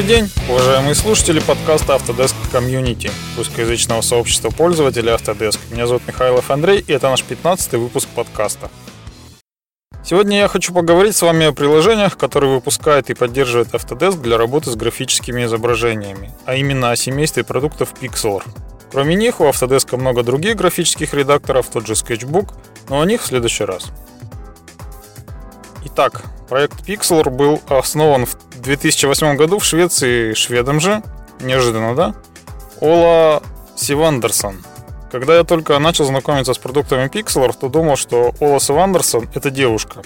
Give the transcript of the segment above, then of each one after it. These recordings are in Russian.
Добрый день, уважаемые слушатели подкаста Autodesk Community, русскоязычного сообщества пользователей Autodesk. Меня зовут Михайлов Андрей, и это наш 15 выпуск подкаста. Сегодня я хочу поговорить с вами о приложениях, которые выпускает и поддерживает Autodesk для работы с графическими изображениями, а именно о семействе продуктов Pixlr. Кроме них, у Autodesk много других графических редакторов, тот же Sketchbook, но о них в следующий раз. Итак, проект Pixlr был основан в 2008 году в Швеции шведом же, неожиданно, да? Ола Сивандерсон. Когда я только начал знакомиться с продуктами Pixlr, то думал, что Ола Сивандерсон – это девушка.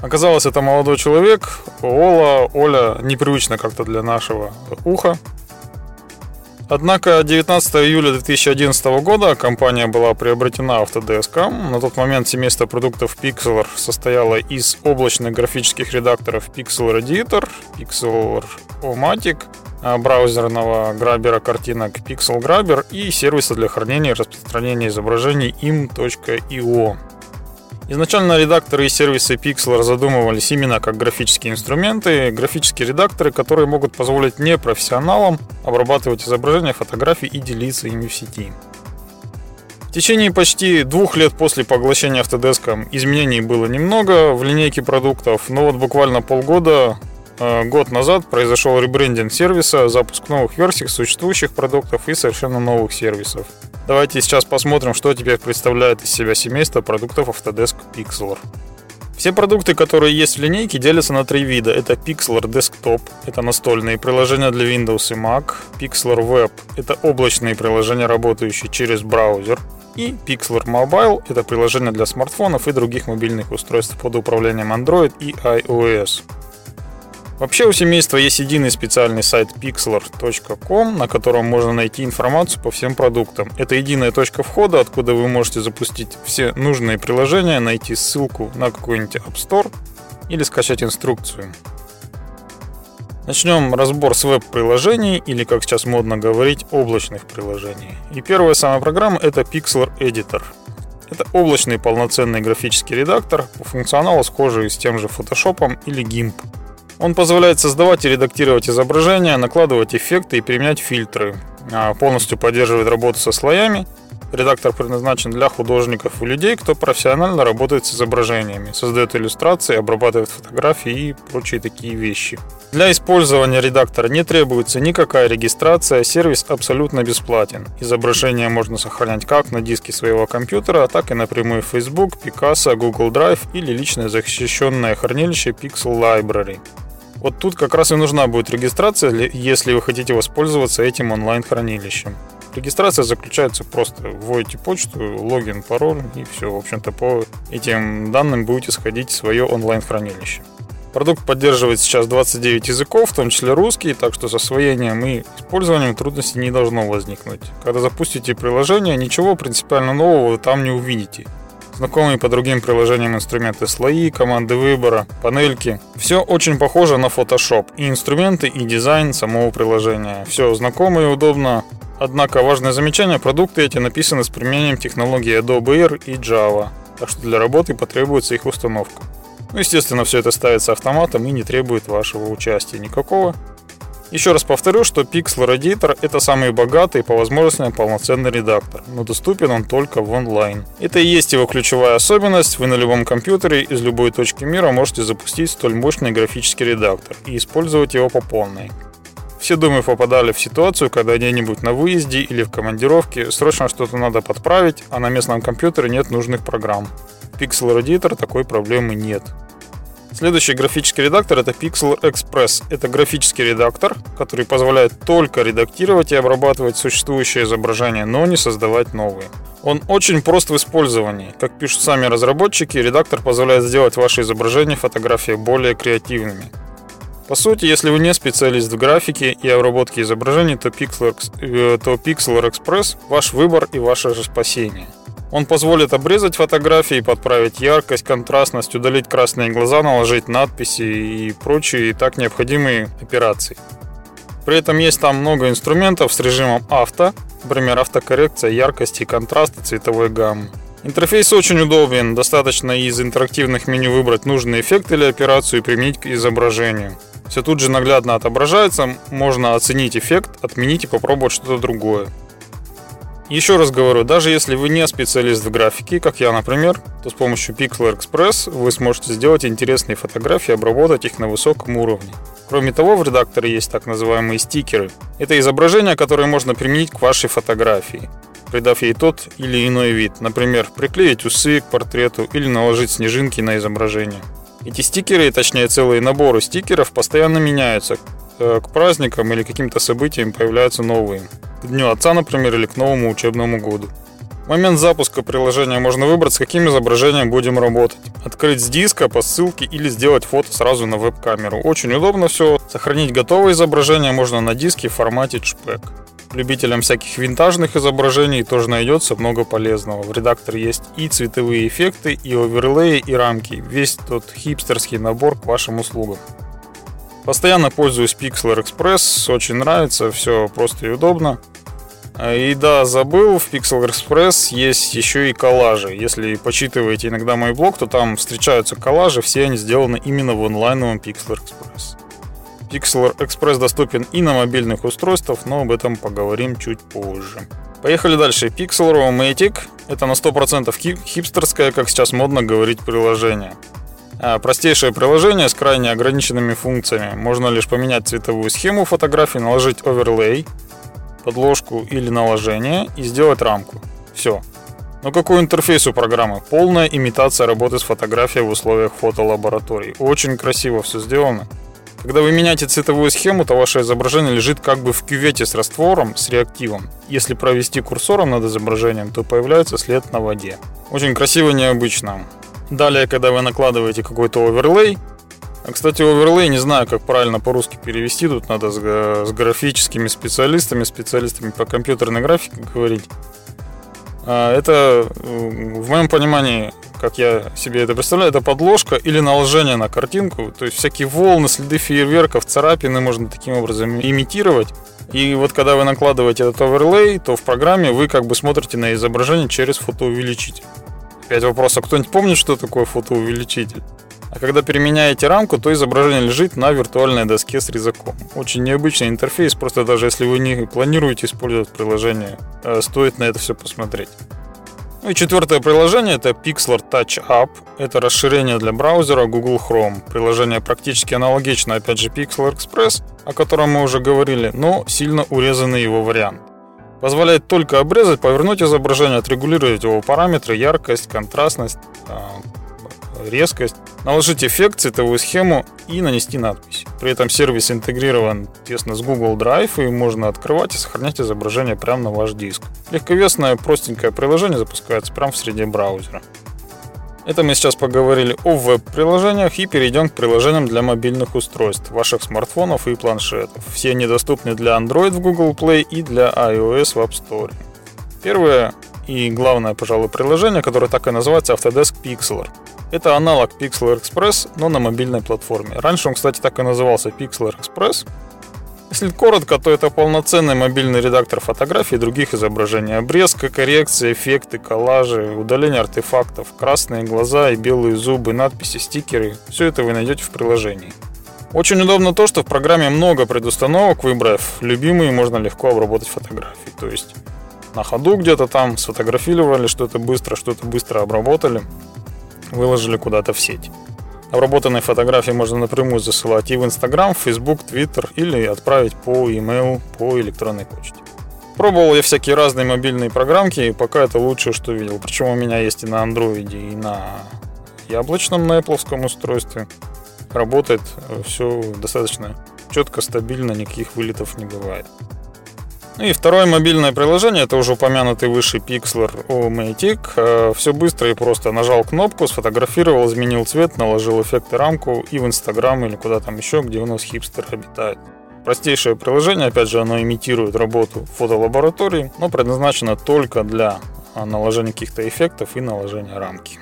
Оказалось, это молодой человек. Ола, Оля непривычно как-то для нашего уха. Однако 19 июля 2011 года компания была приобретена Autodesk. На тот момент семейство продуктов Pixlr состояло из облачных графических редакторов Pixel Editor, Pixel O-Matic, браузерного грабера картинок Pixel Grabber и сервиса для хранения и распространения изображений im.io. Изначально редакторы и сервисы Pixlr задумывались именно как графические инструменты, графические редакторы, которые могут позволить непрофессионалам обрабатывать изображения, фотографии и делиться ими в сети. В течение почти двух лет после поглощения Autodesk изменений было немного в линейке продуктов, но вот буквально полгода год назад произошел ребрендинг сервиса, запуск новых версий существующих продуктов и совершенно новых сервисов. Давайте сейчас посмотрим, что теперь представляет из себя семейство продуктов Autodesk Pixlr. Все продукты, которые есть в линейке, делятся на три вида. Это Pixlr Desktop, это настольные приложения для Windows и Mac. Pixlr Web, это облачные приложения, работающие через браузер. И Pixlr Mobile, это приложения для смартфонов и других мобильных устройств под управлением Android и iOS. Вообще у семейства есть единый специальный сайт pixlr.com, на котором можно найти информацию по всем продуктам. Это единая точка входа, откуда вы можете запустить все нужные приложения, найти ссылку на какой-нибудь App Store или скачать инструкцию. Начнем разбор с веб-приложений, или, как сейчас модно говорить, облачных приложений. И первая самая программа это Pixlr Editor. Это облачный полноценный графический редактор, по функционалу схожий с тем же Photoshop или GIMP. Он позволяет создавать и редактировать изображения, накладывать эффекты и применять фильтры. А, полностью поддерживает работу со слоями. Редактор предназначен для художников и людей, кто профессионально работает с изображениями, создает иллюстрации, обрабатывает фотографии и прочие такие вещи. Для использования редактора не требуется никакая регистрация, сервис абсолютно бесплатен. Изображения можно сохранять как на диске своего компьютера, так и напрямую в Facebook, Picasso, Google Drive или личное защищенное хранилище Pixel Library. Вот тут как раз и нужна будет регистрация, если вы хотите воспользоваться этим онлайн-хранилищем. Регистрация заключается просто вводите почту, логин, пароль и все. В общем-то, по этим данным будете сходить в свое онлайн-хранилище. Продукт поддерживает сейчас 29 языков, в том числе русский, так что с освоением и использованием трудностей не должно возникнуть. Когда запустите приложение, ничего принципиально нового вы там не увидите знакомые по другим приложениям инструменты слои, команды выбора, панельки. Все очень похоже на Photoshop. И инструменты, и дизайн самого приложения. Все знакомо и удобно. Однако важное замечание, продукты эти написаны с применением технологий Adobe Air и Java. Так что для работы потребуется их установка. Ну, естественно, все это ставится автоматом и не требует вашего участия никакого. Еще раз повторю, что Pixel Editor это самый богатый и по возможностям полноценный редактор, но доступен он только в онлайн. Это и есть его ключевая особенность, вы на любом компьютере из любой точки мира можете запустить столь мощный графический редактор и использовать его по полной. Все, думаю, попадали в ситуацию, когда где-нибудь на выезде или в командировке срочно что-то надо подправить, а на местном компьютере нет нужных программ. В Pixel Editor такой проблемы нет. Следующий графический редактор это Pixel Express. Это графический редактор, который позволяет только редактировать и обрабатывать существующие изображения, но не создавать новые. Он очень прост в использовании. Как пишут сами разработчики, редактор позволяет сделать ваши изображения фотографии более креативными. По сути, если вы не специалист в графике и обработке изображений, то Pixel, э, то Pixel Express – ваш выбор и ваше же спасение – он позволит обрезать фотографии, подправить яркость, контрастность, удалить красные глаза, наложить надписи и прочие и так необходимые операции. При этом есть там много инструментов с режимом авто, например, автокоррекция яркости, контраста, цветовой гаммы. Интерфейс очень удобен, достаточно из интерактивных меню выбрать нужный эффект или операцию и применить к изображению. Все тут же наглядно отображается, можно оценить эффект, отменить и попробовать что-то другое. Еще раз говорю, даже если вы не специалист в графике, как я, например, то с помощью Pixel Express вы сможете сделать интересные фотографии обработать их на высоком уровне. Кроме того, в редакторе есть так называемые стикеры. Это изображения, которые можно применить к вашей фотографии, придав ей тот или иной вид. Например, приклеить усы к портрету или наложить снежинки на изображение. Эти стикеры, точнее целые наборы стикеров, постоянно меняются. Э, к праздникам или каким-то событиям появляются новые. Дню Отца, например, или к новому учебному году. В момент запуска приложения можно выбрать, с каким изображением будем работать. Открыть с диска по ссылке или сделать фото сразу на веб-камеру. Очень удобно все. Сохранить готовое изображение можно на диске в формате JPEG. Любителям всяких винтажных изображений тоже найдется много полезного. В редакторе есть и цветовые эффекты, и оверлеи, и рамки. Весь тот хипстерский набор к вашим услугам. Постоянно пользуюсь Pixel Express, очень нравится, все просто и удобно. И да, забыл, в Pixel Express есть еще и коллажи. Если почитываете иногда мой блог, то там встречаются коллажи, все они сделаны именно в онлайновом Pixel Express. Pixel Express доступен и на мобильных устройствах, но об этом поговорим чуть позже. Поехали дальше. Pixel Romantic – это на 100% хипстерское, как сейчас модно говорить, приложение. А, простейшее приложение с крайне ограниченными функциями. Можно лишь поменять цветовую схему фотографии, наложить оверлей, подложку или наложение и сделать рамку. Все. Но какой интерфейс у программы? Полная имитация работы с фотографией в условиях фотолаборатории. Очень красиво все сделано. Когда вы меняете цветовую схему, то ваше изображение лежит как бы в кювете с раствором, с реактивом. Если провести курсором над изображением, то появляется след на воде. Очень красиво и необычно. Далее, когда вы накладываете какой-то оверлей, а, кстати, оверлей, не знаю, как правильно по-русски перевести, тут надо с, с графическими специалистами, специалистами по компьютерной графике говорить. А, это, в моем понимании, как я себе это представляю, это подложка или наложение на картинку. То есть всякие волны, следы фейерверков, царапины можно таким образом имитировать. И вот когда вы накладываете этот оверлей, то в программе вы как бы смотрите на изображение через фотоувеличитель. Опять вопрос, а кто-нибудь помнит, что такое фотоувеличитель? А когда переменяете рамку, то изображение лежит на виртуальной доске с резаком. Очень необычный интерфейс, просто даже если вы не планируете использовать приложение, э, стоит на это все посмотреть. Ну и четвертое приложение это Pixlr Touch App. Это расширение для браузера Google Chrome. Приложение практически аналогично, опять же, Pixlr Express, о котором мы уже говорили, но сильно урезанный его вариант. Позволяет только обрезать, повернуть изображение, отрегулировать его параметры, яркость, контрастность, а, резкость, наложить эффект, цветовую схему и нанести надпись. При этом сервис интегрирован тесно с Google Drive и можно открывать и сохранять изображение прямо на ваш диск. Легковесное, простенькое приложение запускается прямо в среде браузера. Это мы сейчас поговорили о веб-приложениях и перейдем к приложениям для мобильных устройств, ваших смартфонов и планшетов. Все они доступны для Android в Google Play и для iOS в App Store. Первое и главное, пожалуй, приложение, которое так и называется Autodesk Pixlr. Это аналог Pixlr Express, но на мобильной платформе. Раньше он, кстати, так и назывался Pixlr Express. Если коротко, то это полноценный мобильный редактор фотографий и других изображений. Обрезка, коррекция, эффекты, коллажи, удаление артефактов, красные глаза и белые зубы, надписи, стикеры. Все это вы найдете в приложении. Очень удобно то, что в программе много предустановок, выбрав любимые, можно легко обработать фотографии. То есть на ходу где-то там сфотографировали что-то быстро, что-то быстро обработали выложили куда-то в сеть. Обработанные фотографии можно напрямую засылать и в Instagram, Facebook, Twitter или отправить по email, по электронной почте. Пробовал я всякие разные мобильные программки, и пока это лучшее, что видел. Причем у меня есть и на Android, и на яблочном, на Apple устройстве. Работает э, все достаточно четко, стабильно, никаких вылетов не бывает. И второе мобильное приложение, это уже упомянутый выше Pixlr O-Matic. Э, Все быстро и просто. Нажал кнопку, сфотографировал, изменил цвет, наложил эффекты рамку и в Instagram или куда там еще, где у нас хипстер обитает. Простейшее приложение, опять же, оно имитирует работу фотолаборатории, но предназначено только для наложения каких-то эффектов и наложения рамки.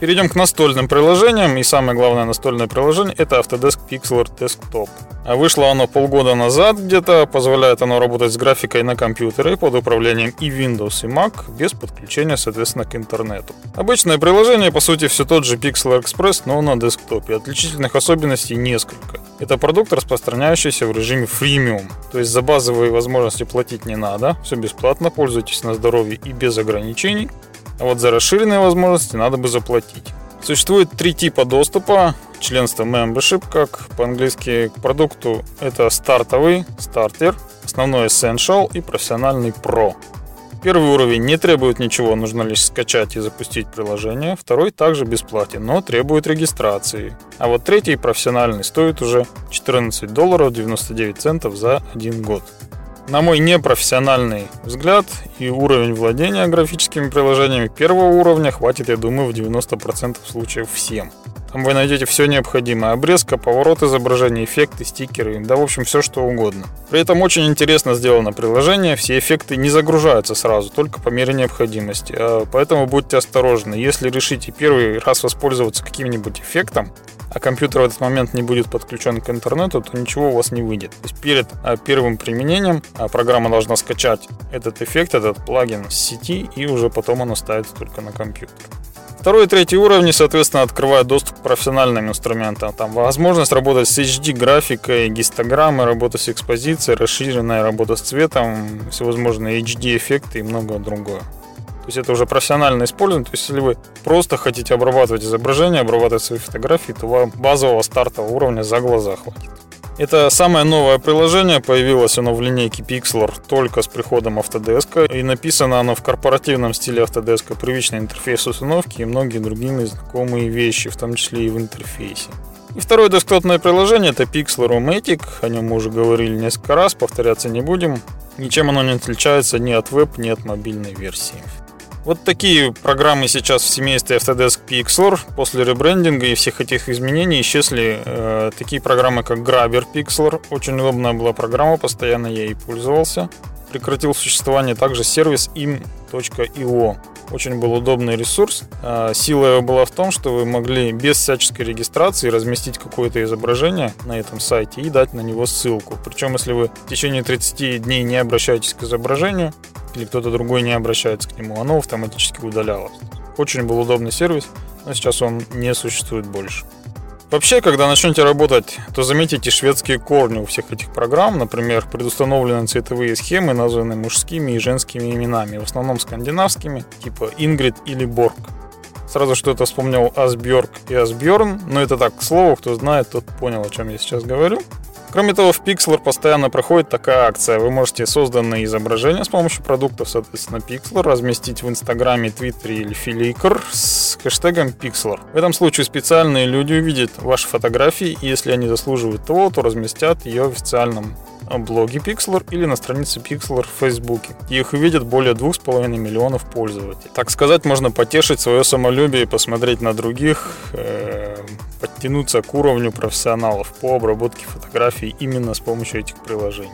Перейдем к настольным приложениям. И самое главное настольное приложение это Autodesk Pixel Desktop. А вышло оно полгода назад где-то. Позволяет оно работать с графикой на компьютере под управлением и Windows, и Mac без подключения, соответственно, к интернету. Обычное приложение, по сути, все тот же Pixel Express, но на десктопе. Отличительных особенностей несколько. Это продукт, распространяющийся в режиме freemium. То есть за базовые возможности платить не надо. Все бесплатно, пользуйтесь на здоровье и без ограничений. А вот за расширенные возможности надо бы заплатить. Существует три типа доступа. Членство membership, как по-английски, к продукту. Это стартовый, стартер, основной essential и профессиональный pro. Первый уровень не требует ничего, нужно лишь скачать и запустить приложение. Второй также бесплатен, но требует регистрации. А вот третий, профессиональный, стоит уже 14 долларов 99 центов за один год. На мой непрофессиональный взгляд и уровень владения графическими приложениями первого уровня хватит, я думаю, в 90% случаев всем. Там вы найдете все необходимое. Обрезка, поворот изображения, эффекты, стикеры, да в общем все что угодно. При этом очень интересно сделано приложение. Все эффекты не загружаются сразу, только по мере необходимости. А поэтому будьте осторожны. Если решите первый раз воспользоваться каким-нибудь эффектом, а компьютер в этот момент не будет подключен к интернету, то ничего у вас не выйдет. То есть перед а, первым применением а, программа должна скачать этот эффект, этот плагин с сети, и уже потом оно ставится только на компьютер. Второй и третий уровни, соответственно, открывают доступ к профессиональным инструментам. Там возможность работать с HD-графикой, гистограммой, работа с экспозицией, расширенная работа с цветом, всевозможные HD-эффекты и многое другое. Есть это уже профессионально использовано. То есть если вы просто хотите обрабатывать изображение, обрабатывать свои фотографии, то вам базового стартового уровня за глаза хватит. Это самое новое приложение, появилось оно в линейке Pixlr только с приходом Autodesk, и написано оно в корпоративном стиле Autodesk, привычный интерфейс установки и многие другие знакомые вещи, в том числе и в интерфейсе. И второе десктопное приложение это Pixlr Matic, о нем мы уже говорили несколько раз, повторяться не будем. Ничем оно не отличается ни от веб, ни от мобильной версии. Вот такие программы сейчас в семействе Autodesk Pixlr. После ребрендинга и всех этих изменений исчезли э, такие программы, как Grabber Pixlr. Очень удобная была программа, постоянно я ей пользовался. Прекратил существование также сервис im.io. Очень был удобный ресурс. Э, сила его была в том, что вы могли без всяческой регистрации разместить какое-то изображение на этом сайте и дать на него ссылку. Причем, если вы в течение 30 дней не обращаетесь к изображению, или кто-то другой не обращается к нему, оно автоматически удалялось. Очень был удобный сервис, но сейчас он не существует больше. Вообще, когда начнете работать, то заметите шведские корни у всех этих программ. Например, предустановлены цветовые схемы, названы мужскими и женскими именами, в основном скандинавскими, типа Ингрид или Борг. Сразу что-то вспомнил Асбjörk и Асбjörn, но это так, к слову, кто знает, тот понял, о чем я сейчас говорю. Кроме того, в Pixlr постоянно проходит такая акция. Вы можете созданные изображения с помощью продуктов, соответственно, Pixlr, разместить в Инстаграме, Твиттере или Flickr с хэштегом Pixlr. В этом случае специальные люди увидят ваши фотографии, и если они заслуживают того, то разместят ее в официальном блоге Pixlr или на странице Pixlr в Фейсбуке. Их увидят более 2,5 миллионов пользователей. Так сказать, можно потешить свое самолюбие и посмотреть на других, э, подтянуться к уровню профессионалов по обработке фотографий именно с помощью этих приложений.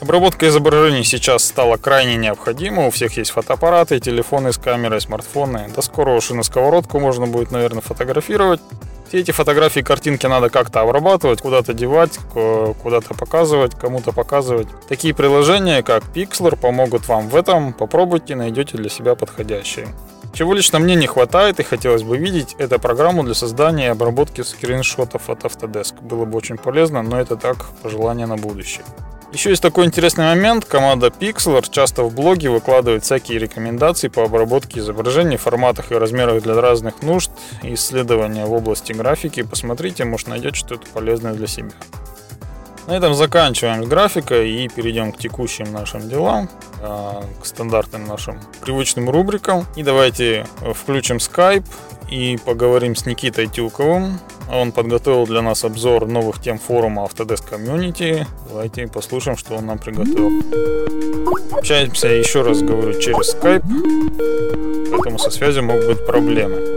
Обработка изображений сейчас стала крайне необходима. У всех есть фотоаппараты, телефоны с камерой, смартфоны. До скоро уж и на сковородку можно будет, наверное, фотографировать. Все эти фотографии, картинки надо как-то обрабатывать, куда-то девать, куда-то показывать, кому-то показывать. Такие приложения, как Pixlr, помогут вам в этом. Попробуйте, найдете для себя подходящие. Чего лично мне не хватает и хотелось бы видеть, это программу для создания и обработки скриншотов от Autodesk. Было бы очень полезно, но это так, пожелание на будущее. Еще есть такой интересный момент. Команда Pixlr часто в блоге выкладывает всякие рекомендации по обработке изображений в форматах и размерах для разных нужд, исследования в области графики. Посмотрите, может найдете что-то полезное для себя. На этом заканчиваем с графикой и перейдем к текущим нашим делам, а, к стандартным нашим привычным рубрикам. И давайте включим Skype и поговорим с Никитой Тюковым. Он подготовил для нас обзор новых тем форума Autodesk Community. Давайте послушаем, что он нам приготовил. Общаемся, еще раз говорю, через Skype, поэтому со связью могут быть проблемы.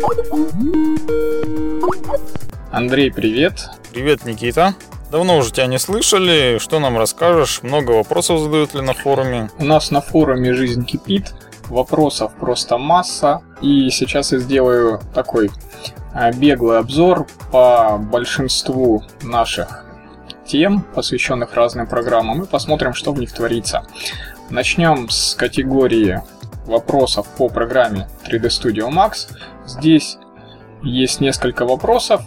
Андрей, привет. Привет, Никита. Давно уже тебя не слышали. Что нам расскажешь? Много вопросов задают ли на форуме? У нас на форуме жизнь кипит. Вопросов просто масса. И сейчас я сделаю такой а, беглый обзор по большинству наших тем, посвященных разным программам, и посмотрим, что в них творится. Начнем с категории вопросов по программе 3D Studio Max. Здесь есть несколько вопросов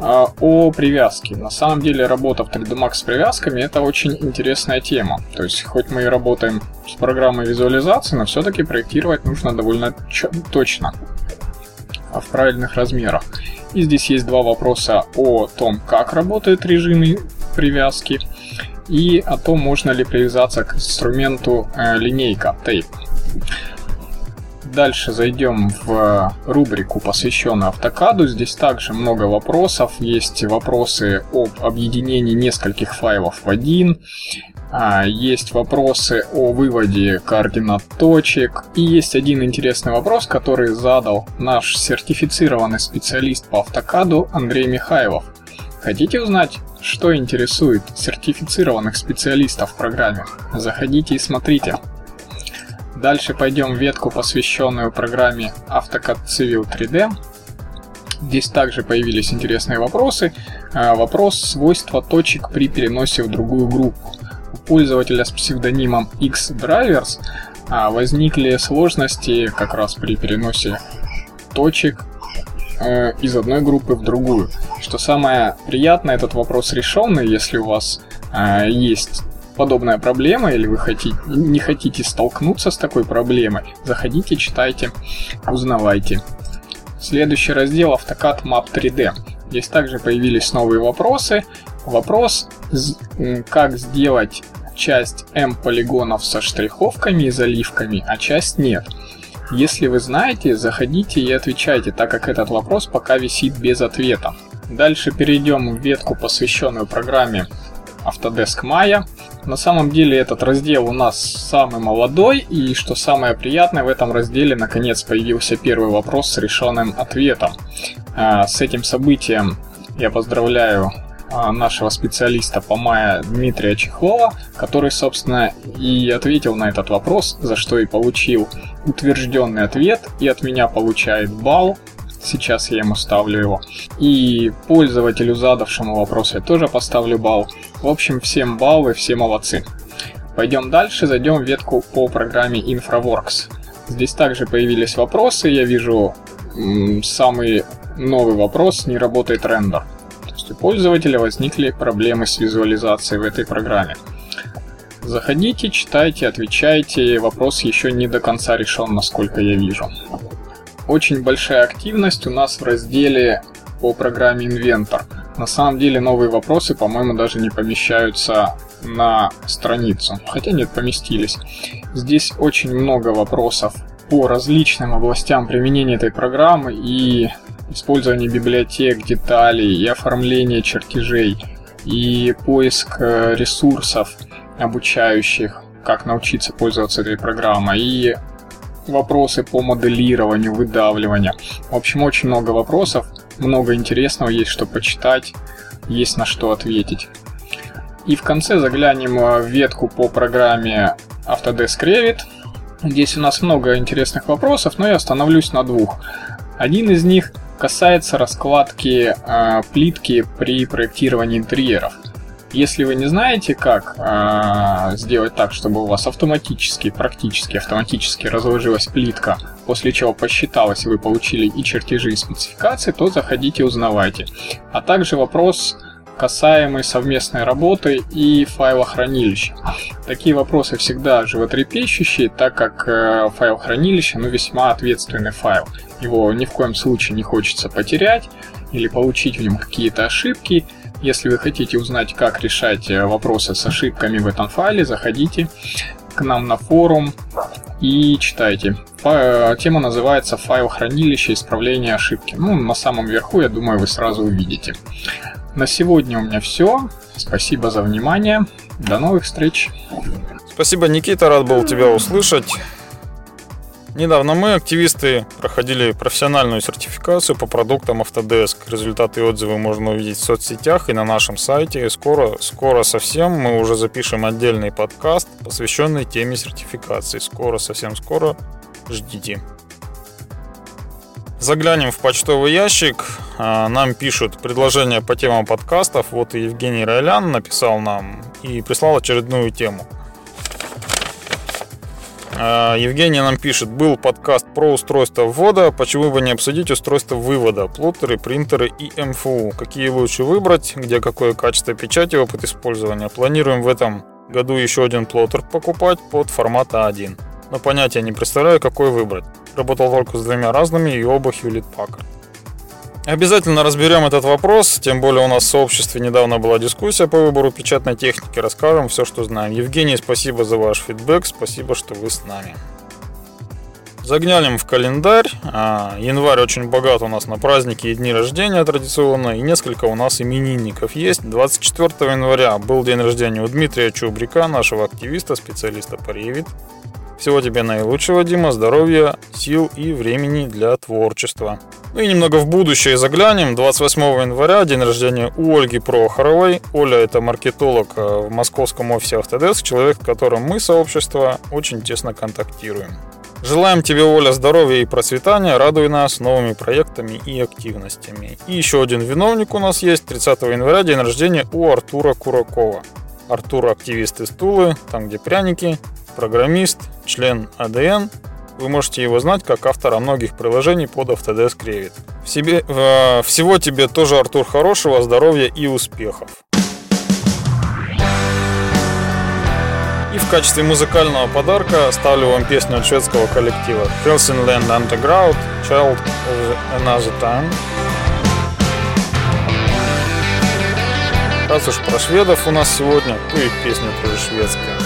о привязке. На самом деле работа в 3D Max с привязками это очень интересная тема. То есть хоть мы и работаем с программой визуализации, но все-таки проектировать нужно довольно точно в правильных размерах. И здесь есть два вопроса о том, как работают режимы привязки и о том, можно ли привязаться к инструменту э, линейка Tape. Дальше зайдем в рубрику, посвященную автокаду. Здесь также много вопросов. Есть вопросы об объединении нескольких файлов в один. А, есть вопросы о выводе координат точек. И есть один интересный вопрос, который задал наш сертифицированный специалист по автокаду Андрей Михайлов. Хотите узнать, что интересует сертифицированных специалистов в программе? Заходите и смотрите. Дальше пойдем в ветку, посвященную программе AutoCAD Civil 3D. Здесь также появились интересные вопросы. А, вопрос свойства точек при переносе в другую группу. У пользователя с псевдонимом Xdrivers а, возникли сложности как раз при переносе точек э, из одной группы в другую. Что самое приятное, этот вопрос решенный, если у вас э, есть подобная проблема, или вы хотите, не хотите столкнуться с такой проблемой, заходите, читайте, узнавайте. Следующий раздел AutoCAD Map 3D. Здесь также появились новые вопросы. Вопрос, как сделать часть M полигонов со штриховками и заливками, а часть нет. Если вы знаете, заходите и отвечайте, так как этот вопрос пока висит без ответа. Дальше перейдем в ветку, посвященную программе Autodesk Maya. На самом деле этот раздел у нас самый молодой, и что самое приятное, в этом разделе наконец появился первый вопрос с решенным ответом. А, с этим событием я поздравляю а, нашего специалиста по Maya Дмитрия Чехлова, который, собственно, и ответил на этот вопрос, за что и получил утвержденный ответ, и от меня получает балл Сейчас я ему ставлю его. И пользователю, задавшему вопрос, я тоже поставлю балл. В общем, всем баллы, все молодцы. Пойдем дальше, зайдем в ветку по программе InfraWorks. Здесь также появились вопросы. Я вижу самый новый вопрос, не работает рендер. То есть у пользователя возникли проблемы с визуализацией в этой программе. Заходите, читайте, отвечайте. Вопрос еще не до конца решен, насколько я вижу очень большая активность у нас в разделе по программе Inventor. На самом деле новые вопросы, по-моему, даже не помещаются на страницу. Хотя нет, поместились. Здесь очень много вопросов по различным областям применения этой программы и использование библиотек, деталей, и оформление чертежей, и поиск э, ресурсов обучающих, как научиться пользоваться этой программой, и вопросы по моделированию, выдавливанию. В общем, очень много вопросов, много интересного, есть что почитать, есть на что ответить. И в конце заглянем в ветку по программе Autodesk Revit. Здесь у нас много интересных вопросов, но я остановлюсь на двух. Один из них касается раскладки э, плитки при проектировании интерьеров. Если вы не знаете, как э, сделать так, чтобы у вас автоматически, практически автоматически разложилась плитка, после чего посчиталось, и вы получили и чертежи, и спецификации, то заходите, узнавайте. А также вопрос касаемый совместной работы и файлохранилища. Такие вопросы всегда животрепещущие, так как э, файл хранилища ну, весьма ответственный файл. Его ни в коем случае не хочется потерять или получить в нем какие-то ошибки, если вы хотите узнать, как решать э, вопросы с ошибками в этом файле, заходите к нам на форум и читайте. Э, тема называется «Файл хранилища исправления ошибки». Ну, на самом верху, я думаю, вы сразу увидите. На сегодня у меня все. Спасибо за внимание. До новых встреч. Спасибо, Никита, рад был тебя услышать. Недавно мы, активисты, проходили профессиональную сертификацию по продуктам Autodesk. Результаты и отзывы можно увидеть в соцсетях и на нашем сайте. Скоро, скоро совсем мы уже запишем отдельный подкаст, посвященный теме сертификации. Скоро, совсем скоро ждите. Заглянем в почтовый ящик. А, нам пишут предложения по темам подкастов. Вот и Евгений Райлян написал нам и прислал очередную тему. А, Евгений нам пишет, был подкаст про устройство ввода, почему бы не обсудить устройство вывода, плоттеры, принтеры и МФУ, какие лучше выбрать, где какое качество печати, опыт использования. Планируем в этом году еще один плоттер покупать под формат А1, но понятия не представляю, какой выбрать. Работал только с двумя разными и оба Hewlett Packard. Обязательно разберем этот вопрос, тем более у нас в сообществе недавно была дискуссия по выбору печатной техники, расскажем все, что знаем. Евгений, спасибо за ваш фидбэк, спасибо, что вы с нами. Заглянем в календарь. А, январь очень богат у нас на праздники и дни рождения традиционно, и несколько у нас именинников есть. 24 января был день рождения у Дмитрия Чубрика, нашего активиста, специалиста по Revit. Всего тебе наилучшего, Дима, здоровья, сил и времени для творчества. Ну и немного в будущее заглянем. 28 января день рождения у Ольги Прохоровой. Оля это маркетолог э, в московском офисе Autodesk, человек, с которым мы, сообщество, очень тесно контактируем. Желаем тебе, Оля, здоровья и процветания, радуй нас новыми проектами и активностями. И еще один виновник у нас есть, 30 января, день рождения у Артура Куракова. Артур активист из Тулы, там где пряники, программист, член АДН. Вы можете его знать как автора многих приложений под Autodesk Revit. Себе, э, всего тебе тоже, Артур, хорошего, здоровья и успехов. И в качестве музыкального подарка ставлю вам песню от шведского коллектива Helsingland Underground Child of Another Time. Раз уж про шведов у нас сегодня, то и песня тоже шведская.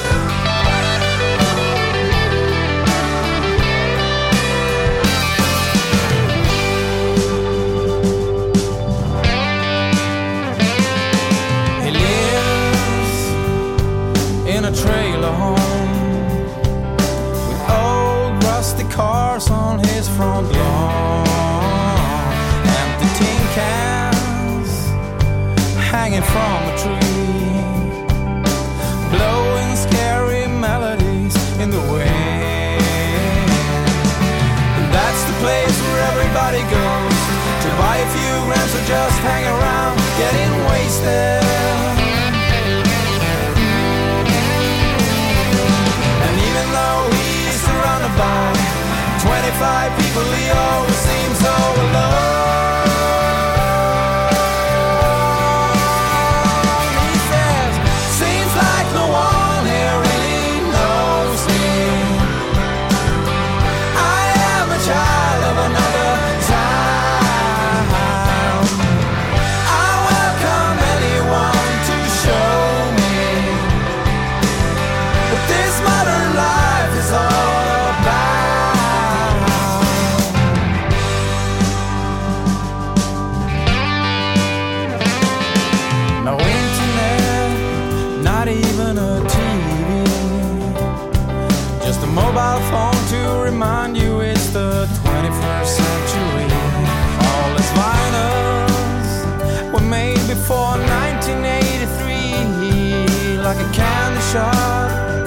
Like a candy shop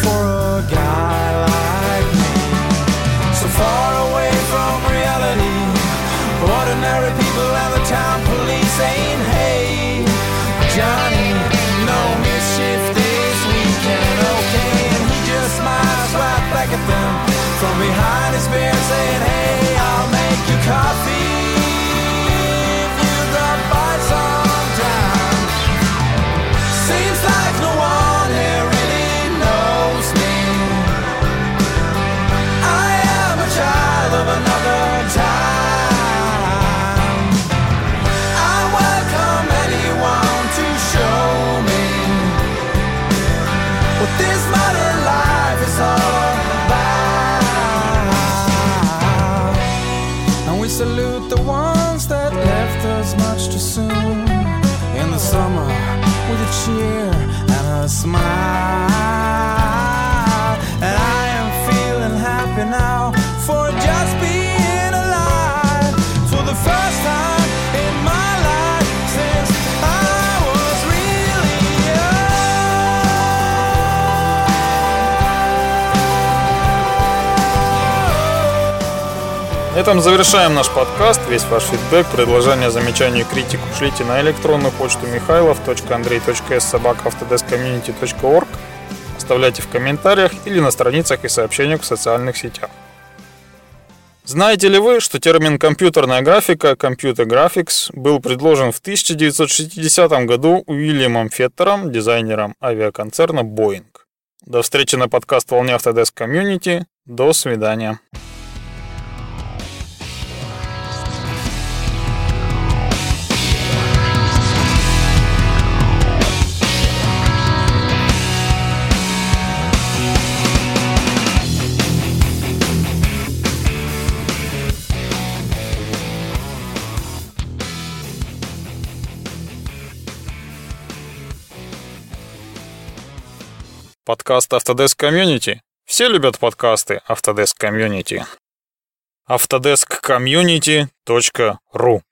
for a guy like me. So far away from reality, ordinary people and the town police saying, hey, Johnny, no mischief this weekend, okay? And he just smiles right back at them from behind his beard, saying, hey, I'll make you coffee soon in the summer with a cheer and a smile. Этом завершаем наш подкаст. Весь ваш фидбэк, предложения, замечания, критику шлите на электронную почту михайлов.андрей.собакавтодескомьюнити.орг Оставляйте в комментариях или на страницах и сообщениях в социальных сетях. Знаете ли вы, что термин «компьютерная графика» (computer graphics) был предложен в 1960 году Уильямом Феттером, дизайнером авиаконцерна Boeing? До встречи на подкаст «Волне Autodesk Community». До свидания. Подкаст Autodesk Community. Все любят подкасты Autodesk Community. autodeskcommunity.ru